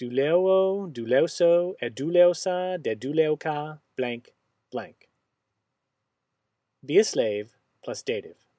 Duleo, duleoso, eduleosa, deduleoca, blank, blank. Be a slave plus dative.